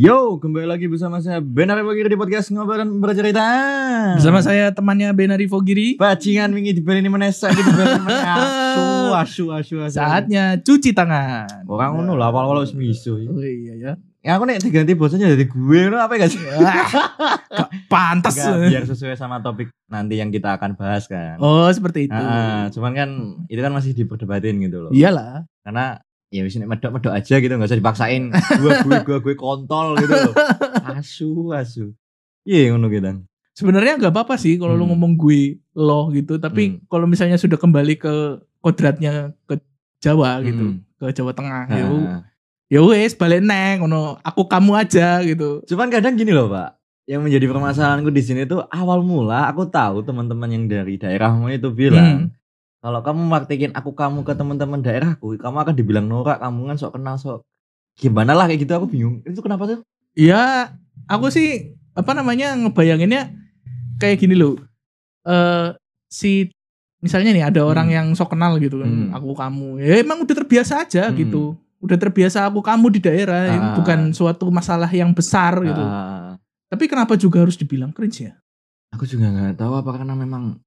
Yo, kembali lagi bersama saya Benar Bagir di podcast ngobrol dan bercerita. Bersama saya temannya Benari Fogiri. Bajingan wingi dibeli menesa gitu dibeli meneh asu asu asu asu. Saatnya cuci tangan. orang ngono lah awal-awal wis miso. Oh iya ya. Ya aku nek diganti bosnya jadi gue ngono apa ya gak sih? Gak. Enggak, biar sesuai sama topik nanti yang kita akan bahas kan. Oh seperti itu. Ah, cuman kan itu kan masih diperdebatin gitu loh. Iyalah. Karena ya wis nek medok-medok aja gitu nggak usah dipaksain gue gue gue gue kontol gitu loh. Asu asu. Iya ngono gitu. Sebenarnya nggak apa-apa sih kalau lu Hmm. ngomong gue lo gitu. Tapi Hmm. kalau misalnya sudah kembali ke kodratnya ke Jawa gitu, Hmm. ke Jawa Tengah. Ya, Ah. ya wes balik neng, ngono. Aku kamu aja gitu. Cuman kadang gini loh pak, yang menjadi permasalahanku di sini tuh awal mula aku tahu teman-teman yang dari daerahmu itu bilang kalau kamu praktekin aku kamu ke teman-teman daerahku, kamu akan dibilang norak, kamu kan sok kenal sok gimana lah kayak gitu aku bingung. Itu kenapa tuh? Ya, aku sih apa namanya ngebayanginnya kayak gini loh. Eh si misalnya nih ada orang Hmm. yang sok kenal gitu kan, Hmm. aku kamu. Ya emang udah terbiasa aja Hmm. gitu. Udah terbiasa aku kamu di daerah, ini Ah. bukan suatu masalah yang besar gitu. Ah, Tapi kenapa juga harus dibilang cringe ya? aku juga nggak tahu apa karena memang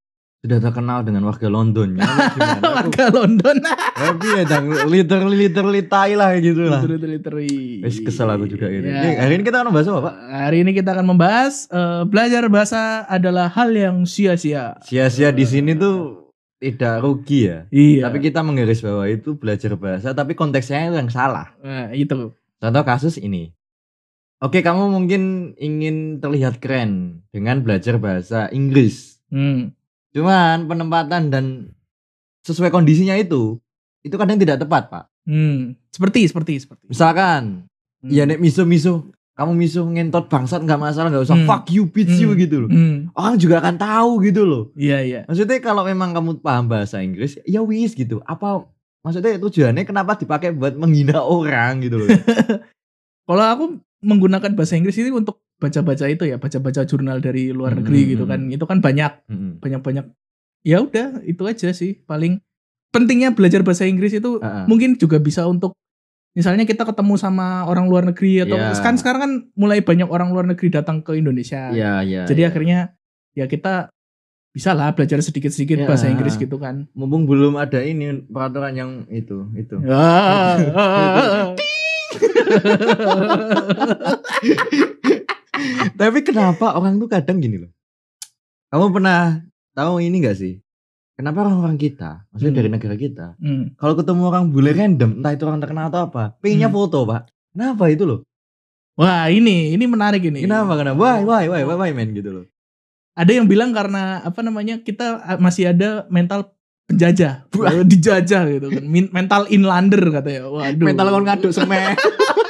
sudah terkenal dengan warga gimana? Aku, Warga London. tapi ya dang, literally literally tai lah gitu lah. Literally. Wes kesel aku juga ini. Ya. Hari ini kita akan bahas apa pak? Hari ini kita akan membahas eh, belajar bahasa adalah hal yang sia-sia. Sia-sia di sini tuh tidak rugi ya. Iya. Tapi kita menggaris bahwa itu belajar bahasa, tapi konteksnya itu yang salah. Nah, itu. Contoh kasus ini. Oke, kamu mungkin ingin terlihat keren dengan belajar bahasa Inggris. Hmm. Cuman penempatan dan sesuai kondisinya itu, itu kadang tidak tepat, Pak. Hmm. Seperti seperti seperti. Misalkan, Hmm. ya nek miso-miso, kamu miso ngentot bangsat nggak masalah, nggak usah Hmm. fuck you, bitch you Hmm. gitu loh. Hmm. Orang juga akan tahu gitu loh. Iya iya. Maksudnya kalau memang kamu paham bahasa Inggris, ya wis gitu. Apa maksudnya tujuannya kenapa dipakai buat menghina orang gitu loh. Kalau aku menggunakan bahasa Inggris ini untuk baca-baca itu ya, baca-baca jurnal dari luar negeri Hmm. gitu kan. Itu kan banyak Mm-mm. banyak-banyak. Ya udah, itu aja sih paling pentingnya belajar bahasa Inggris itu Ah, ah. mungkin juga bisa untuk misalnya kita ketemu sama orang luar negeri atau Ya. kan sekarang kan mulai banyak orang luar negeri datang ke Indonesia. Iya, iya. Jadi iya. akhirnya ya kita bisa lah belajar sedikit-sedikit Ya. bahasa Inggris gitu kan. mumpung belum ada ini peraturan yang itu, itu. Ah. Tapi kenapa orang tuh kadang gini loh. Kamu pernah tahu ini gak sih? Kenapa orang-orang kita, maksudnya Hmm. dari negara kita, Hmm. kalau ketemu orang bule random, entah itu orang terkenal atau apa, pengennya Hmm. foto, Pak. Kenapa itu loh? Wah ini ini menarik ini. Kenapa? Kenapa? Why, why, why, why, why, man gitu loh. Ada yang bilang karena apa namanya kita masih ada mental penjajah, Wah. Dijajah gitu kan. Mental inlander katanya. Waduh. Mental kon ngaduk semen.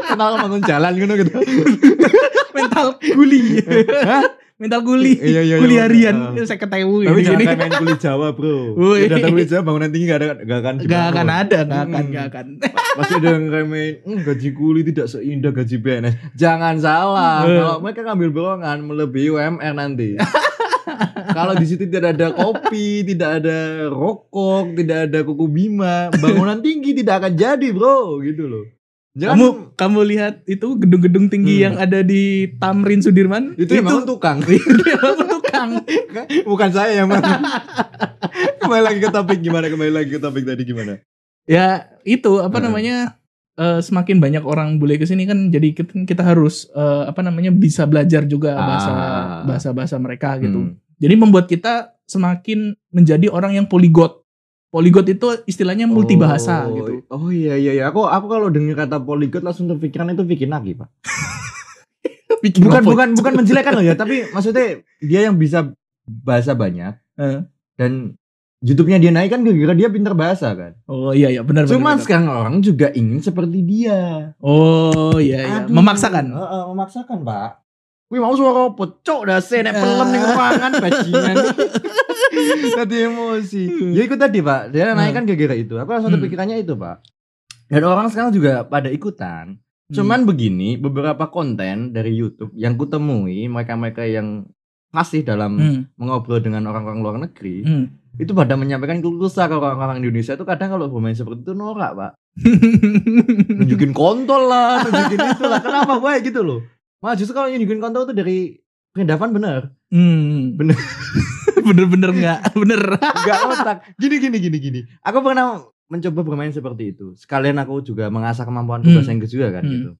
Kon bangun jalan gitu gitu. mental guli. Mental guli. Iya, iya, iya. Guli harian. Ah. Saya ketemu Tapi jangan kayak main kulit Jawa, Bro. Woi. Ya datang kulit Jawa bangunan tinggi gak ada gak akan Gak akan ada, gak akan, Hmm. gak akan. Pasti ada yang remehin, "Hmm, gaji kuli tidak seindah gaji PNS. Jangan salah. Kalau mereka ngambil borongan melebihi UMR nanti. Kalau di situ tidak ada kopi, tidak ada rokok, tidak ada kuku bima, bangunan tinggi tidak akan jadi, Bro, gitu loh. Jangan Kamu kamu lihat itu gedung-gedung tinggi Hmm. yang ada di Tamrin Sudirman? itu emang tukang. itu emang tukang. Bukan saya yang mana. kembali lagi ke topik gimana? Kembali lagi ke topik tadi gimana? Ya itu apa Heeh. namanya eh, semakin banyak orang bule ke sini kan jadi kita, kita harus eh, apa namanya bisa belajar juga bahasa Ah. bahasa bahasa mereka gitu. Hmm. Jadi membuat kita semakin menjadi orang yang poligot. Poligot itu istilahnya multibahasa oh, gitu. Oh iya iya iya. Aku aku kalau dengar kata polyglot langsung terpikiran itu Vicky Nagi, Pak. Bikin Bukan bukan bukan menjelekan loh ya, tapi maksudnya dia yang bisa bahasa banyak Eh. dan YouTube-nya dia naik kan gara-gara dia pintar bahasa kan. Oh iya iya benar. Cuman benar. sekarang orang juga ingin seperti dia. Oh iya iya Aduh. memaksakan. Heeh, memaksakan, Pak. Wih mau suara pecok dah sih nek pelem ning Ah. ruangan bajingan. Tadi emosi. Ya ikut tadi, Pak. Dia naik kan gara-gara itu. Aku langsung Hmm. terpikirannya itu, Pak. Dan orang sekarang juga pada ikutan. Hmm. Cuman begini, beberapa konten dari YouTube yang kutemui mereka-mereka yang fasih dalam Hmm, mengobrol dengan orang-orang luar negeri, hmm. itu pada menyampaikan keluh kesah ke orang-orang Indonesia itu kadang kalau bermain seperti itu norak pak nunjukin kontol lah nunjukin itu lah kenapa gue gitu loh malah justru kalau nunjukin kontol itu dari perendavan bener Hmm. Bener. Bener-bener enggak, bener. Enggak otak. Gini gini gini gini. Aku pernah mencoba bermain seperti itu. Sekalian aku juga mengasah kemampuanku Hmm. bahasa Inggris juga kan Hmm. gitu.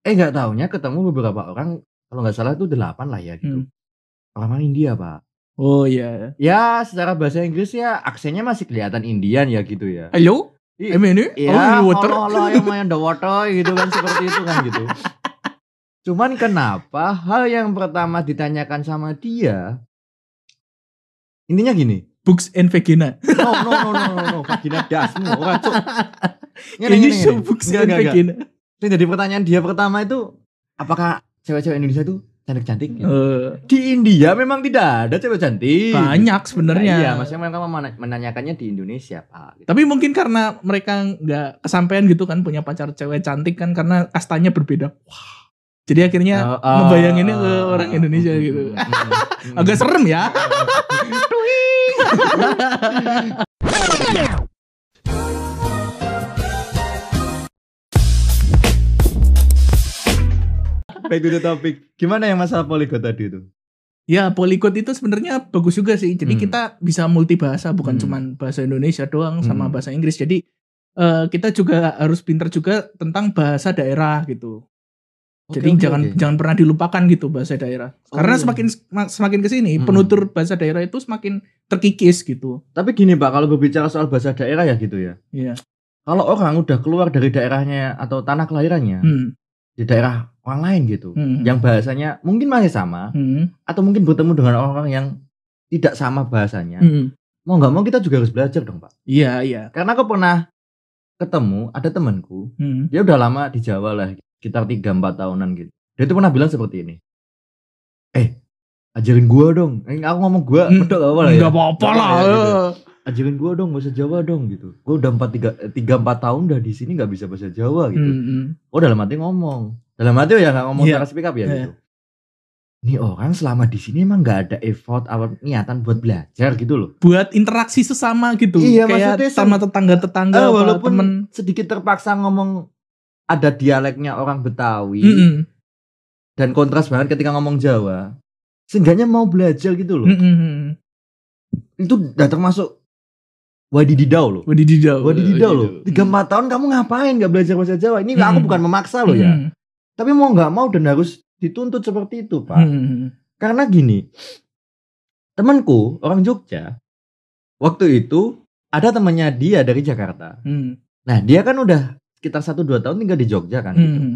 Eh nggak taunya ketemu beberapa orang kalau nggak salah itu delapan lah ya gitu. Hmm. Orang India pak. Oh iya. Ya secara bahasa Inggris ya aksennya masih kelihatan Indian ya gitu ya. Halo? I- Em ini? Iya, oh, water. halo halo yang main the water gitu kan seperti itu kan gitu. Cuman kenapa hal yang pertama ditanyakan sama dia intinya gini, Books and Vagina. No, no, no, no, no, no. Vagina dasmu. Ora, cuk. Ini show. Books and. Vagina. Ini jadi pertanyaan dia pertama itu, apakah cewek-cewek Indonesia itu cantik-cantik? gitu? Eh, Di India memang tidak ada cewek cantik. banyak sebenarnya. Nah, iya, maksudnya mereka menanyakannya di Indonesia, Pak. Gitu. Tapi mungkin karena mereka nggak kesampaian gitu kan punya pacar cewek cantik kan karena kastanya berbeda. Wah. Jadi akhirnya Oh, oh, ngebayanginnya ke oh, orang Indonesia mm, gitu. mm. Agak serem ya. Back to the topic. Gimana yang masalah poligot tadi itu? Ya polyglot itu sebenarnya bagus juga sih. Jadi Hmm. kita bisa multibahasa bukan Hmm. cuman bahasa Indonesia doang sama Hmm. bahasa Inggris. Jadi eh, kita juga harus pinter juga tentang bahasa daerah gitu. Jadi oke, jangan oke. jangan pernah dilupakan gitu bahasa daerah. Oh, Karena iya. semakin semakin ke sini Hmm. penutur bahasa daerah itu semakin terkikis gitu. Tapi gini, Pak, kalau berbicara soal bahasa daerah ya gitu ya. Iya. Kalau orang udah keluar dari daerahnya atau tanah kelahirannya Hmm. di daerah orang lain gitu, Hmm. yang bahasanya mungkin masih sama Hmm. atau mungkin bertemu dengan orang-orang yang tidak sama bahasanya, Hmm. mau nggak mau kita juga harus belajar dong, Pak. Iya, iya. Karena aku pernah ketemu ada temanku, Hmm. dia udah lama di Jawa lah, sekitar 3-4 tahunan gitu. Dia tuh pernah bilang seperti ini. Eh, ajarin gua dong. Eh, aku ngomong gua, Hmm. bedok gak apa lah ya. Enggak apa-apa lah. ya, gitu. eh. Ajarin gua dong bahasa Jawa dong gitu. Gua udah 4 3 3 4 tahun udah di sini nggak bisa bahasa Jawa gitu. Hmm, hmm. Oh dalam hati ngomong. Dalam hati ya nggak ngomong Iya. secara speak up ya Iya. gitu. Ini orang selama di sini emang nggak ada effort atau niatan buat belajar gitu loh. Buat interaksi sesama gitu. Iya, Kayak maksudnya sama tetangga-tetangga Eh, apa walaupun temen. sedikit terpaksa ngomong ada dialeknya orang Betawi Mm-mm. dan kontras banget ketika ngomong Jawa. Seenggaknya mau belajar gitu loh. Mm-mm. Itu udah termasuk wadididau loh. Wadididau. Wadididau loh. Tiga empat tahun kamu ngapain nggak belajar bahasa Jawa? Ini aku Hmm. bukan memaksa loh ya. Mm. Tapi mau nggak mau dan harus dituntut seperti itu pak. Mm. Karena gini, temanku orang Jogja, waktu itu ada temannya dia dari Jakarta. Mm. Nah dia kan udah sekitar satu dua tahun tinggal di Jogja kan. gitu. Mm.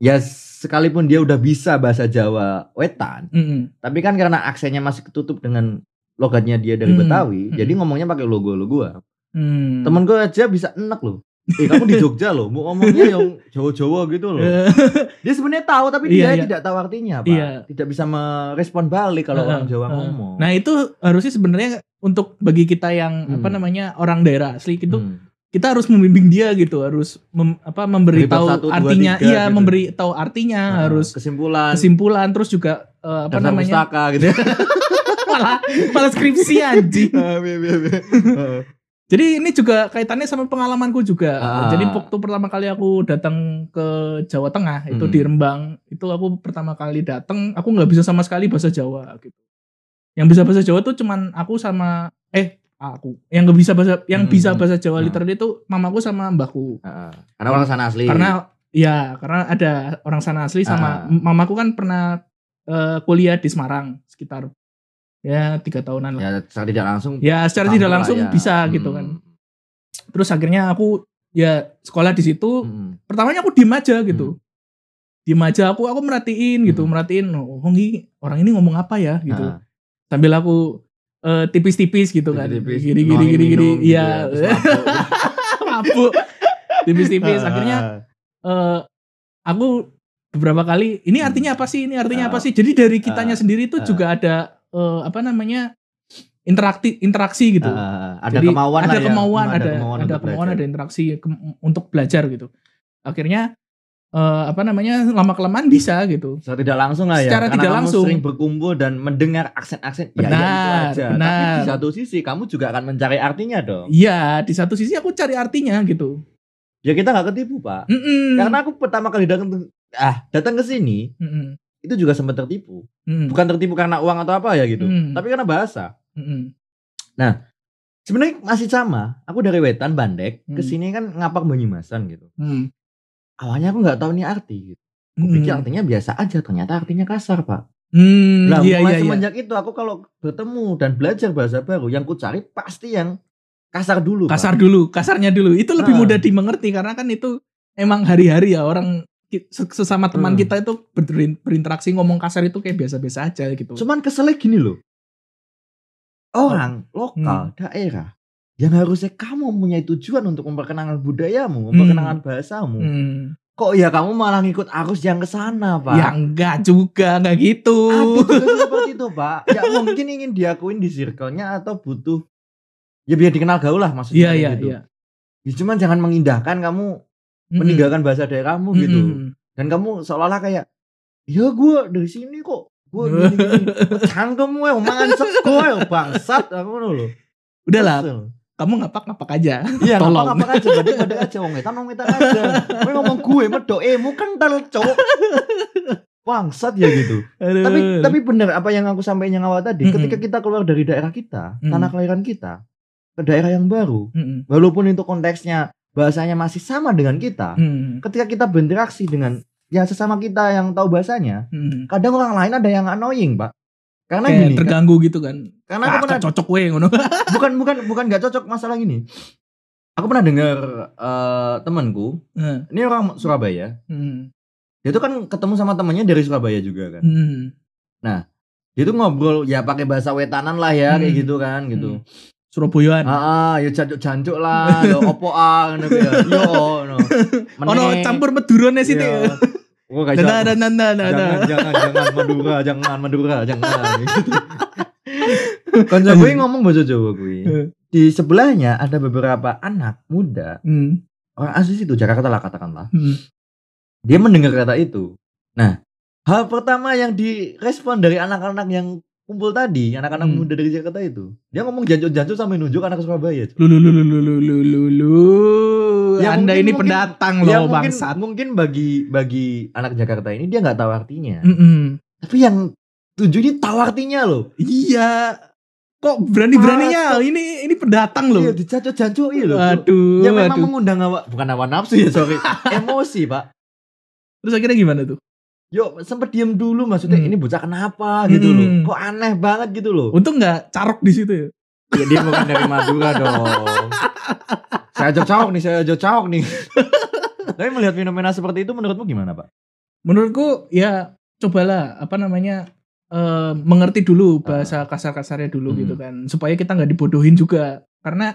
Ya sekalipun dia udah bisa bahasa Jawa wetan, Mm. tapi kan karena aksennya masih ketutup dengan logatnya dia dari Hmm, Betawi, hmm. jadi ngomongnya pakai logo-logo. Mm. Temen gue aja bisa enak loh. Eh kamu di Jogja loh, mau ngomongnya yang Jawa-Jawa gitu loh. Dia sebenarnya tahu tapi Iya, dia iya. tidak tahu artinya, Pak. Iya. Tidak bisa merespon balik kalau orang Jawa heeh. ngomong. Nah itu harusnya sebenarnya untuk bagi kita yang Hmm. apa namanya orang daerah asli gitu Hmm. Kita harus membimbing dia gitu harus mem- apa memberitahu artinya iya gitu. memberi tahu artinya Nah, harus kesimpulan kesimpulan terus juga eh, apa dasar namanya pustaka gitu. malah malah skripsi anjing Ah, jadi ini juga kaitannya sama pengalamanku juga Ah. jadi waktu pertama kali aku datang ke Jawa Tengah itu Hmm. di Rembang itu aku pertama kali datang aku nggak bisa sama sekali bahasa Jawa gitu yang bisa bahasa Jawa tuh cuman aku sama eh aku yang nggak bisa bahasa yang Hmm, bisa hmm. bahasa Jawa Ah. literally itu mamaku sama mbahku Heeh. Karena orang sana asli. karena ya karena ada orang sana asli sama Ah. mamaku kan pernah eh, kuliah di Semarang sekitar ya tiga tahunan lah ya secara tidak langsung ya secara tidak langsung ya. bisa gitu Hmm. kan terus akhirnya aku ya sekolah di situ Hmm. pertamanya aku diem aja gitu diem aja aku aku merhatiin gitu Hmm. merhatiin oh ini orang ini ngomong apa ya gitu Ah. sambil aku eh, tipis-tipis gitu kan gini gini gini gini iya ya, mabuk. tipis-tipis akhirnya eh aku beberapa kali ini Hmm. artinya apa sih ini artinya Ah. apa sih jadi dari kitanya Ah. sendiri itu Ah. juga ada eh, apa namanya interaktif interaksi gitu Ah, ada Jadi, kemauan ada lah ya. kemauan Hmm, ada ada kemauan kemauan, untuk ada belajar. interaksi ke- untuk belajar gitu akhirnya eh, apa namanya lama kelamaan bisa gitu. Secara tidak langsung lah ya. Secara Karena tidak kamu langsung. sering berkumpul dan mendengar aksen-aksen. ya, ya Benar, itu aja. Tapi benar. di satu sisi kamu juga akan mencari artinya dong. Iya, di satu sisi aku cari artinya gitu. Ya kita nggak ketipu pak. Mm-mm. Karena aku pertama kali datang ah datang ke sini Mm-mm. itu juga sempat tertipu. Mm-mm. Bukan tertipu karena uang atau apa ya gitu. Hmm. Tapi karena bahasa. Mm-mm. Sebenarnya masih sama. Aku dari Wetan Bandek ke Hmm. sini kan ngapak Banyumasan gitu. Mm. Awalnya aku nggak tahu nih arti. Gitu. Aku Mm. pikir artinya biasa aja. Ternyata artinya kasar pak. Hmm, Nah, iya, mulai iya, iya. semenjak itu aku kalau bertemu dan belajar bahasa baru, yang ku cari pasti yang kasar dulu. Pak. kasar dulu, kasarnya dulu. Itu lebih Ah. mudah dimengerti karena kan itu emang hari-hari ya orang sesama teman Hmm. kita itu berin- berinteraksi ngomong kasar itu kayak biasa-biasa aja gitu. Cuman keselnya gini loh. Orang lokal Hmm. daerah yang harusnya kamu mempunyai tujuan untuk memperkenalkan budayamu, memperkenalkan bahasamu. Hmm. Kok ya kamu malah ngikut arus yang ke sana, Pak? Ya enggak juga, enggak gitu. Juga seperti itu, Pak. Ya mungkin ingin diakuin di circle-nya atau butuh ya biar dikenal gaul lah maksudnya iya, gitu. iya. Ya, cuman jangan mengindahkan kamu Mm-mm. meninggalkan bahasa daerahmu gitu. Mm-mm. Dan kamu seolah-olah kayak ya gua dari sini kok. Gua gini-gini. Cangkem gue mangan sego ya bangsat aku ngono lho. Udahlah, Kamu ngapak-ngapak aja. Iya, Tolong. ngapa ngapa aja, badai badai aja, wong etan wong etan aja. Kowe ngomong gue medok emu kental cowok. Bangsat ya gitu. Aduh. Tapi tapi bener apa yang aku sampaikan yang awal tadi, Mm-mm. ketika kita keluar dari daerah kita, Mm. tanah kelahiran kita, ke daerah yang baru, Mm-mm. walaupun itu konteksnya bahasanya masih sama dengan kita, Mm. ketika kita berinteraksi dengan ya sesama kita yang tahu bahasanya, Mm. kadang orang lain ada yang annoying, Pak. Karena Kayak gini, terganggu gitu kan. karena aku Ah, pernah cocok we ngono. bukan bukan bukan nggak cocok masalah gini. Aku pernah dengar eh, temanku, Heeh. ini orang Surabaya, Mm. dia tuh kan ketemu sama temannya dari Surabaya juga kan. Mm. Dia tuh ngobrol ya pakai bahasa wetanan lah ya kayak Hmm. gitu kan gitu. Surabayaan. Ah, ah, ya jancuk-jancuk lah, yo opo ah ngono ya. Yo no. Ono campur medurone sih Iya. Oh, gak Nah, jangan, nah, nah, nah, nah, nah. jangan, jangan, jangan Madura, jangan Madura, jangan. Gitu. Konco gue ngomong bahasa Jawa gue. Di sebelahnya ada beberapa anak muda Hmm. orang asli situ Jakarta lah katakanlah. Hmm. Dia mendengar kata itu. Nah, hal pertama yang direspon dari anak-anak yang kumpul tadi, anak-anak Hmm. muda dari Jakarta itu, dia ngomong jancuk-jancuk sampai nunjuk anak Surabaya. Lu lu lu lu lu lu lu lu lu. Ya, Anda mungkin- ini mungkin- pendatang ya loh mungkin bangsat. mungkin bagi bagi anak Jakarta ini dia nggak tahu artinya. Mm-mm. Tapi yang tujuh ini tahu artinya loh. Iya. Kok berani-beraninya ini ini pendatang loh. Iya, dicancuk-cancuki loh. Aduh, Ya memang aduh. mengundang hawa bukan hawa nafsu ya, sorry. Emosi, Pak. Terus akhirnya gimana tuh? Yo, sempet diem dulu maksudnya Hmm. ini bocah kenapa gitu Hmm. loh. Kok aneh banget gitu loh. Untung nggak carok di situ ya. Ya dia bukan dari Madura dong. saya ajak cawok nih, saya ajak cawok nih. Tapi melihat fenomena seperti itu menurutmu gimana, Pak? Menurutku ya cobalah apa namanya eh, mengerti dulu bahasa kasar-kasarnya dulu. Hmm. gitu kan supaya kita nggak dibodohin juga karena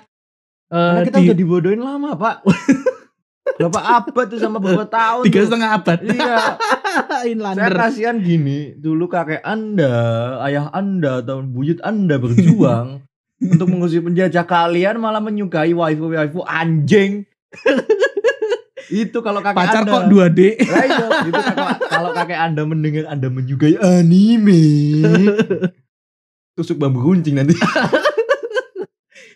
eh, Karena kita di udah dibodohin lama, Pak. Berapa abad tuh sama beberapa tahun. tiga tuh. setengah abad Iya. Saya kasihan gini, dulu kakek Anda, ayah Anda atau buyut Anda berjuang untuk mengusir penjajah kalian malah menyukai waifu-waifu anjing. itu kalau kakek pacar Anda. kok 2D Lah iya, kalau, kalau kakek Anda mendengar Anda menyukai anime. Tusuk bambu runcing nanti.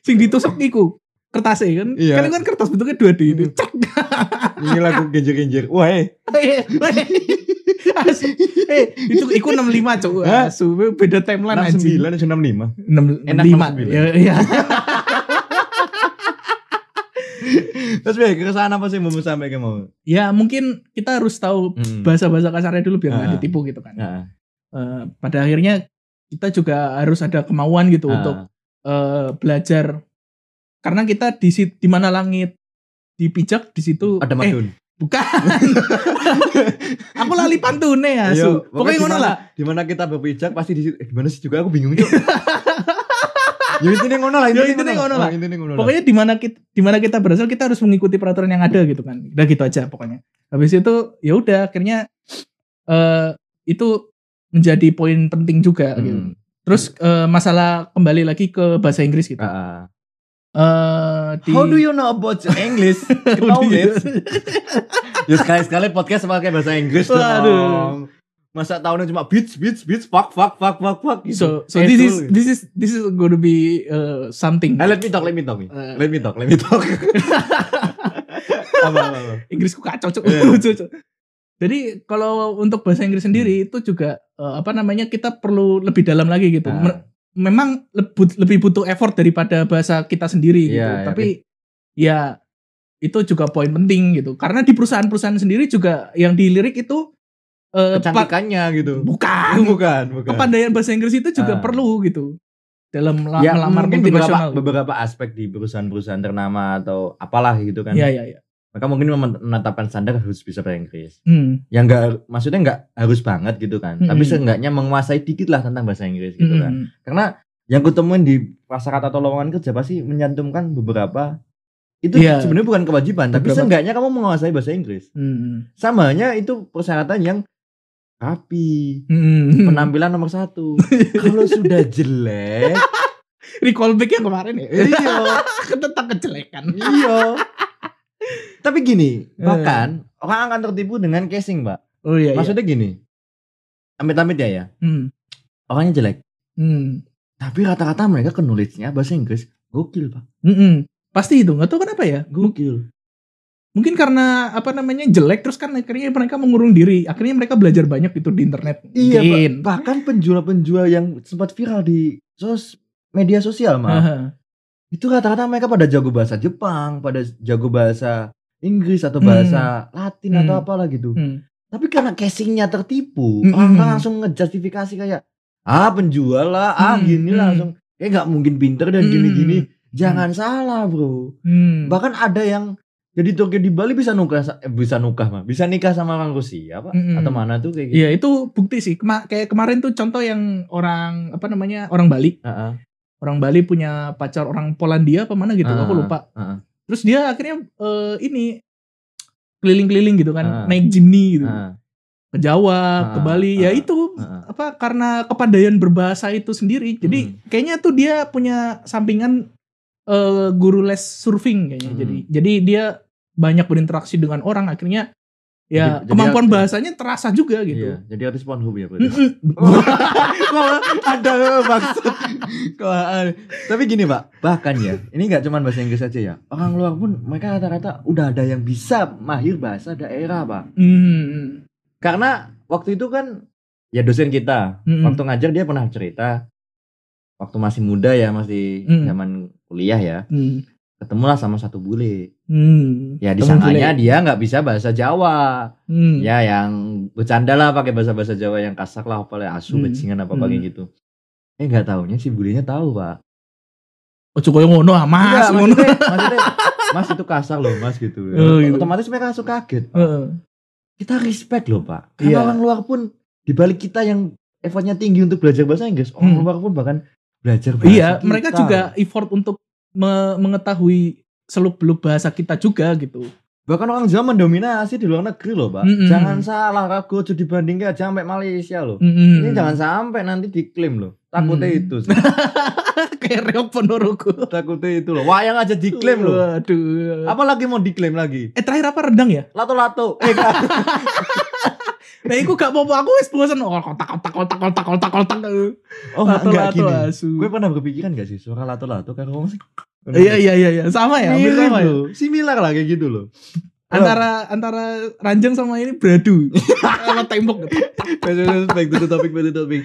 sing ditusuk iku kertas kan Iya. kan kan kertas bentuknya 2D itu Hmm. Ini lagu genjer-genjer. Wah, eh. Asu. eh itu iku 65 cok Hah? asu beda timeline anjing 69 atau 65. 65 Enak 69. ya, ya. Terus biar ke sana apa sih mau sampai ke mau? ya mungkin kita harus tahu Hmm. bahasa-bahasa kasarnya dulu biar nggak Ah. ditipu gitu kan Eh, pada akhirnya kita juga harus ada kemauan gitu ah. untuk eh, belajar karena kita di di mana langit dipijak di situ ada eh, madun. bukan aku lali pantune ya Iya, su pokoknya ngono lah Di mana kita berpijak pasti di situ. Eh, gimana sih juga aku bingung itu. ya intinya ngono lah, Ya, intinya ngono lah. Intinya ngono lah. pokoknya di mana kita di mana kita berasal kita harus mengikuti peraturan yang ada gitu kan udah gitu aja pokoknya habis itu ya udah akhirnya eh itu menjadi poin penting juga gitu Hmm. terus eh, masalah kembali lagi ke bahasa Inggris gitu Ah, di How do you know about English? Knowledge. ya sekali-sekali podcast pakai bahasa Inggris dong. Masa tahunnya cuma beats, beats, beats, fuck, fuck, fuck, fuck, fuck gitu. So so Eh, this is this is this is going to be uh, something. Eh, let me talk, let me talk. Eh. Let me talk, let me talk. apa, apa, apa. Inggrisku kacau cuk. Cuk, cuk. Jadi kalau untuk bahasa Inggris sendiri itu juga eh, apa namanya kita perlu lebih dalam lagi gitu. Ah. Me- Memang lebih butuh effort daripada bahasa kita sendiri gitu. Iya, iya, Tapi ya itu juga poin penting gitu. Karena di perusahaan-perusahaan sendiri juga yang dilirik itu eh, pa- Kecantikannya gitu. bukan bukan, bukan. kepandaian bahasa Inggris itu juga Ah. perlu gitu dalam la- ya, melamar mungkin beberapa, multinasional. beberapa aspek di perusahaan-perusahaan ternama atau apalah gitu kan. Iya iya iya. Maka mungkin menetapkan standar harus bisa bahasa Inggris. Hmm. yang enggak maksudnya enggak harus banget gitu kan Mm-mm. tapi seenggaknya menguasai dikit lah tentang bahasa Inggris gitu Hmm. kan karena yang kutemuin di masyarakat atau lowongan kerja pasti menyantumkan beberapa itu Iya. sebenarnya bukan kewajiban tapi Beberapa. seenggaknya kamu menguasai bahasa Inggris Hmm. sama itu persyaratan yang rapi Hmm. penampilan nomor satu kalau sudah jelek recall back yang kemarin ya. iya tentang kejelekan. iya tapi gini Eh. bahkan orang akan tertipu dengan casing pak Oh iya. iya. maksudnya gini amit-amit ya ya Hmm. orangnya jelek Hmm. Tapi rata-rata mereka knowledge-nya bahasa Inggris gokil, Pak. Mm-mm. Pasti itu nggak tahu kenapa ya. Gokil. Mungkin karena apa namanya jelek terus kan akhirnya mereka mengurung diri. Akhirnya mereka belajar banyak itu di internet. Iya, Mungkin. Pak. bahkan penjual-penjual yang sempat viral di sos media sosial, mah. Aha. Itu rata-rata mereka pada jago bahasa Jepang, pada jago bahasa Inggris atau Hmm. bahasa Latin Hmm. atau apalah gitu. Hmm. Tapi karena casingnya tertipu, Hmm. orang langsung ngejustifikasi kayak ah penjual lah, ah Hmm. gini lah Hmm. langsung. Kayak nggak mungkin pinter dan Hmm. gini-gini. Jangan salah, bro. Hmm. Bahkan ada yang jadi Tokyo di Bali bisa nukah eh, bisa nukah mah, bisa nikah sama orang Rusia pak Mm-mm. atau mana tuh kayak gitu. Iya itu bukti sih. Kema- kayak kemarin tuh contoh yang orang apa namanya orang Bali. Heeh, Orang Bali punya pacar orang Polandia apa mana gitu. Ah, Aku lupa. heeh. Terus dia akhirnya eh, ini keliling-keliling gitu kan, Ah. naik jimny gitu. heeh, Ke Jawa, Ah, ke Bali. Ya ah, itu heeh. apa karena kepandaian berbahasa itu sendiri. Jadi Hmm. kayaknya tuh dia punya sampingan eh, guru les surfing kayaknya. Hmm. Jadi jadi dia banyak berinteraksi dengan orang akhirnya ya Jadi- jadi kemampuan arti- bahasanya terasa juga gitu. Iya, jadi artis Pornhub ya berarti. Mm-mm. Kok ada maksud. Ada. Tapi gini pak, bahkan ya, ini nggak cuma bahasa Inggris aja ya. Orang luar pun mereka rata-rata udah ada yang bisa mahir bahasa daerah pak. Hmm. Karena waktu itu kan ya dosen kita Mm-mm. waktu ngajar dia pernah cerita waktu masih muda ya masih Mm. zaman kuliah ya Hmm. Ketemulah sama satu bule Hmm. ya disangkanya bule. dia nggak bisa bahasa Jawa Hmm. ya yang bercanda lah pakai bahasa bahasa Jawa yang kasar lah apa lah asu Hmm. bajingan apa Hmm. kayak gitu eh nggak taunya si bulenya tahu pak Ojo koyo ngono ah, Mas. Enggak, ngono. maksudnya, maksudnya mas itu kasar loh mas gitu Oh, gitu. otomatis mereka langsung kaget. Heeh. kita respect loh pak karena Iya. orang luar pun dibalik kita yang effortnya tinggi untuk belajar bahasa Inggris orang Hmm. luar pun bahkan belajar bahasa Iya, kita. mereka juga effort untuk me- mengetahui seluk beluk bahasa kita juga gitu. bahkan orang Jawa mendominasi di luar negeri loh pak Mm-mm. jangan salah ragu aja dibandingkan aja sampai Malaysia loh Mm-mm. ini jangan sampai nanti diklaim loh takutnya Mm. itu sih. kayak reok ponorogo. takutnya itu loh wayang aja diklaim loh Waduh. apalagi mau diklaim lagi Eh terakhir apa rendang ya? lato-lato eh enggak. Nah, iku gak apa-apa aku wis bosen oh kotak kotak kotak kotak kotak kotak. oh enggak, enggak Lato-lato gini asu. gue pernah berpikiran gak sih suara lato-lato kan ngomong sih Iya iya iya iya sama ya, hampir mirip sama ya. similar lah kayak gitu loh Antara antara ranjang sama ini beradu. sama tembok. back to the topic back to the topic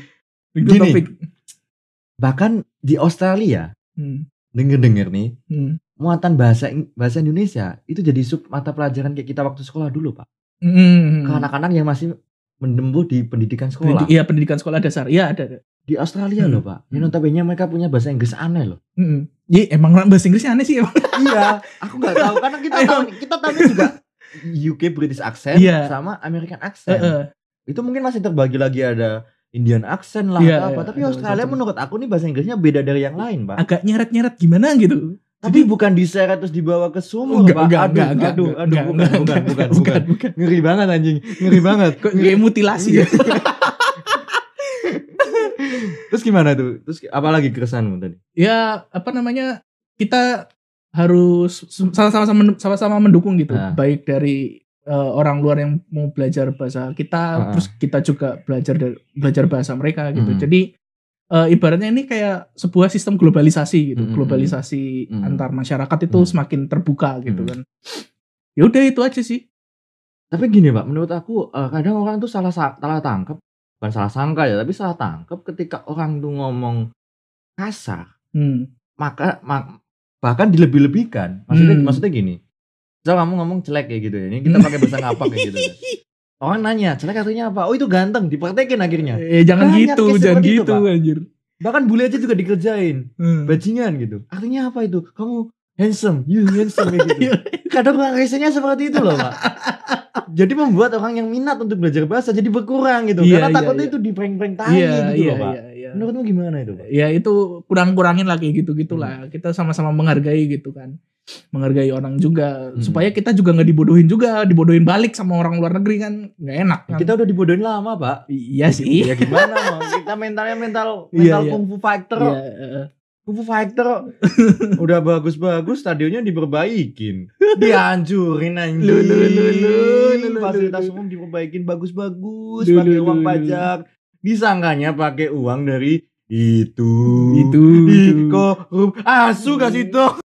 Itu Gini. topik. bahkan di Australia Hmm. denger-denger nih Hmm. muatan bahasa bahasa Indonesia itu jadi sub mata pelajaran kayak kita waktu sekolah dulu pak Hmm. ke anak-anak yang masih mendembuh di pendidikan sekolah Iya pendidikan sekolah dasar. Iya ada. ada. di Australia Hmm. loh pak yang notabene mereka punya bahasa Inggris aneh loh Mm Iya emang bahasa Inggrisnya aneh sih emang. iya aku nggak tahu karena kita tahu kita tahu juga UK British accent Iya. sama American accent Heeh. itu mungkin masih terbagi lagi ada Indian accent lah atau apa iya, tapi Australia menurut aku nih bahasa Inggrisnya beda dari yang lain pak Agak nyeret-nyeret gimana gitu. Tapi bukan diseret terus dibawa ke sumur Enggak, pak enggak, aduh enggak, enggak, aduh enggak, aduh enggak, bukan enggak, bukan bukan bukan, bukan bukan. ngeri banget anjing ngeri banget Kok kayak mutilasi ya? terus gimana tuh terus apa lagi keresahanmu tadi ya apa namanya kita harus sama-sama sama-sama mendukung gitu. Nah. Baik dari eh, orang luar yang mau belajar bahasa kita, Ah. terus kita juga belajar dari belajar bahasa mereka gitu. Hmm. Jadi eh, ibaratnya ini kayak sebuah sistem globalisasi gitu. Hmm, hmm, Globalisasi hmm. antar masyarakat itu Hmm. semakin terbuka gitu Hmm. kan. Ya udah itu aja sih. Tapi gini Pak, menurut aku eh, kadang orang tuh salah sa- salah tangkap, bukan salah sangka ya, tapi salah tangkap ketika orang tuh ngomong kasar, Hmm. maka ma- bahkan dilebih-lebihkan. Maksudnya Hmm. maksudnya gini. Misal kamu ngomong jelek kayak gitu ya. Ini kita pakai bahasa ngapak kayak gitu ya. Orang nanya, jelek artinya apa? Oh itu ganteng, dipraktekin akhirnya. Eh jangan Banyak gitu, jangan gitu Pak. anjir. Bahkan bule aja juga dikerjain. Hmm. Bajingan gitu. Artinya apa itu? Kamu handsome, you handsome kayak gitu. Kadang orang seperti itu loh, Pak. Jadi membuat orang yang minat untuk belajar bahasa jadi berkurang gitu. Iya, Karena iya, takutnya iya. itu diprank-prank tai Iya, gitu iya, loh, Pak. iya, iya. Menurutmu gimana itu, Pak? ya itu kurang-kurangin lah kayak gitu-gitulah. Kita sama-sama menghargai gitu kan. Menghargai orang juga Hmm. supaya kita juga nggak dibodohin juga, dibodohin balik sama orang luar negeri kan nggak enak kan. Kita udah dibodohin lama, Pak. iya sih. Ya gimana? Kita mentalnya mental Iya, mental iya. kungfu fighter. Iya, eh, Kungfu fighter udah bagus-bagus stadionnya diperbaikin. Dihancurin anjing. Fasilitas umum diperbaikin bagus-bagus pakai uang pajak. Disangkanya pakai uang dari itu. itu. Itu. korup asu kasih itu.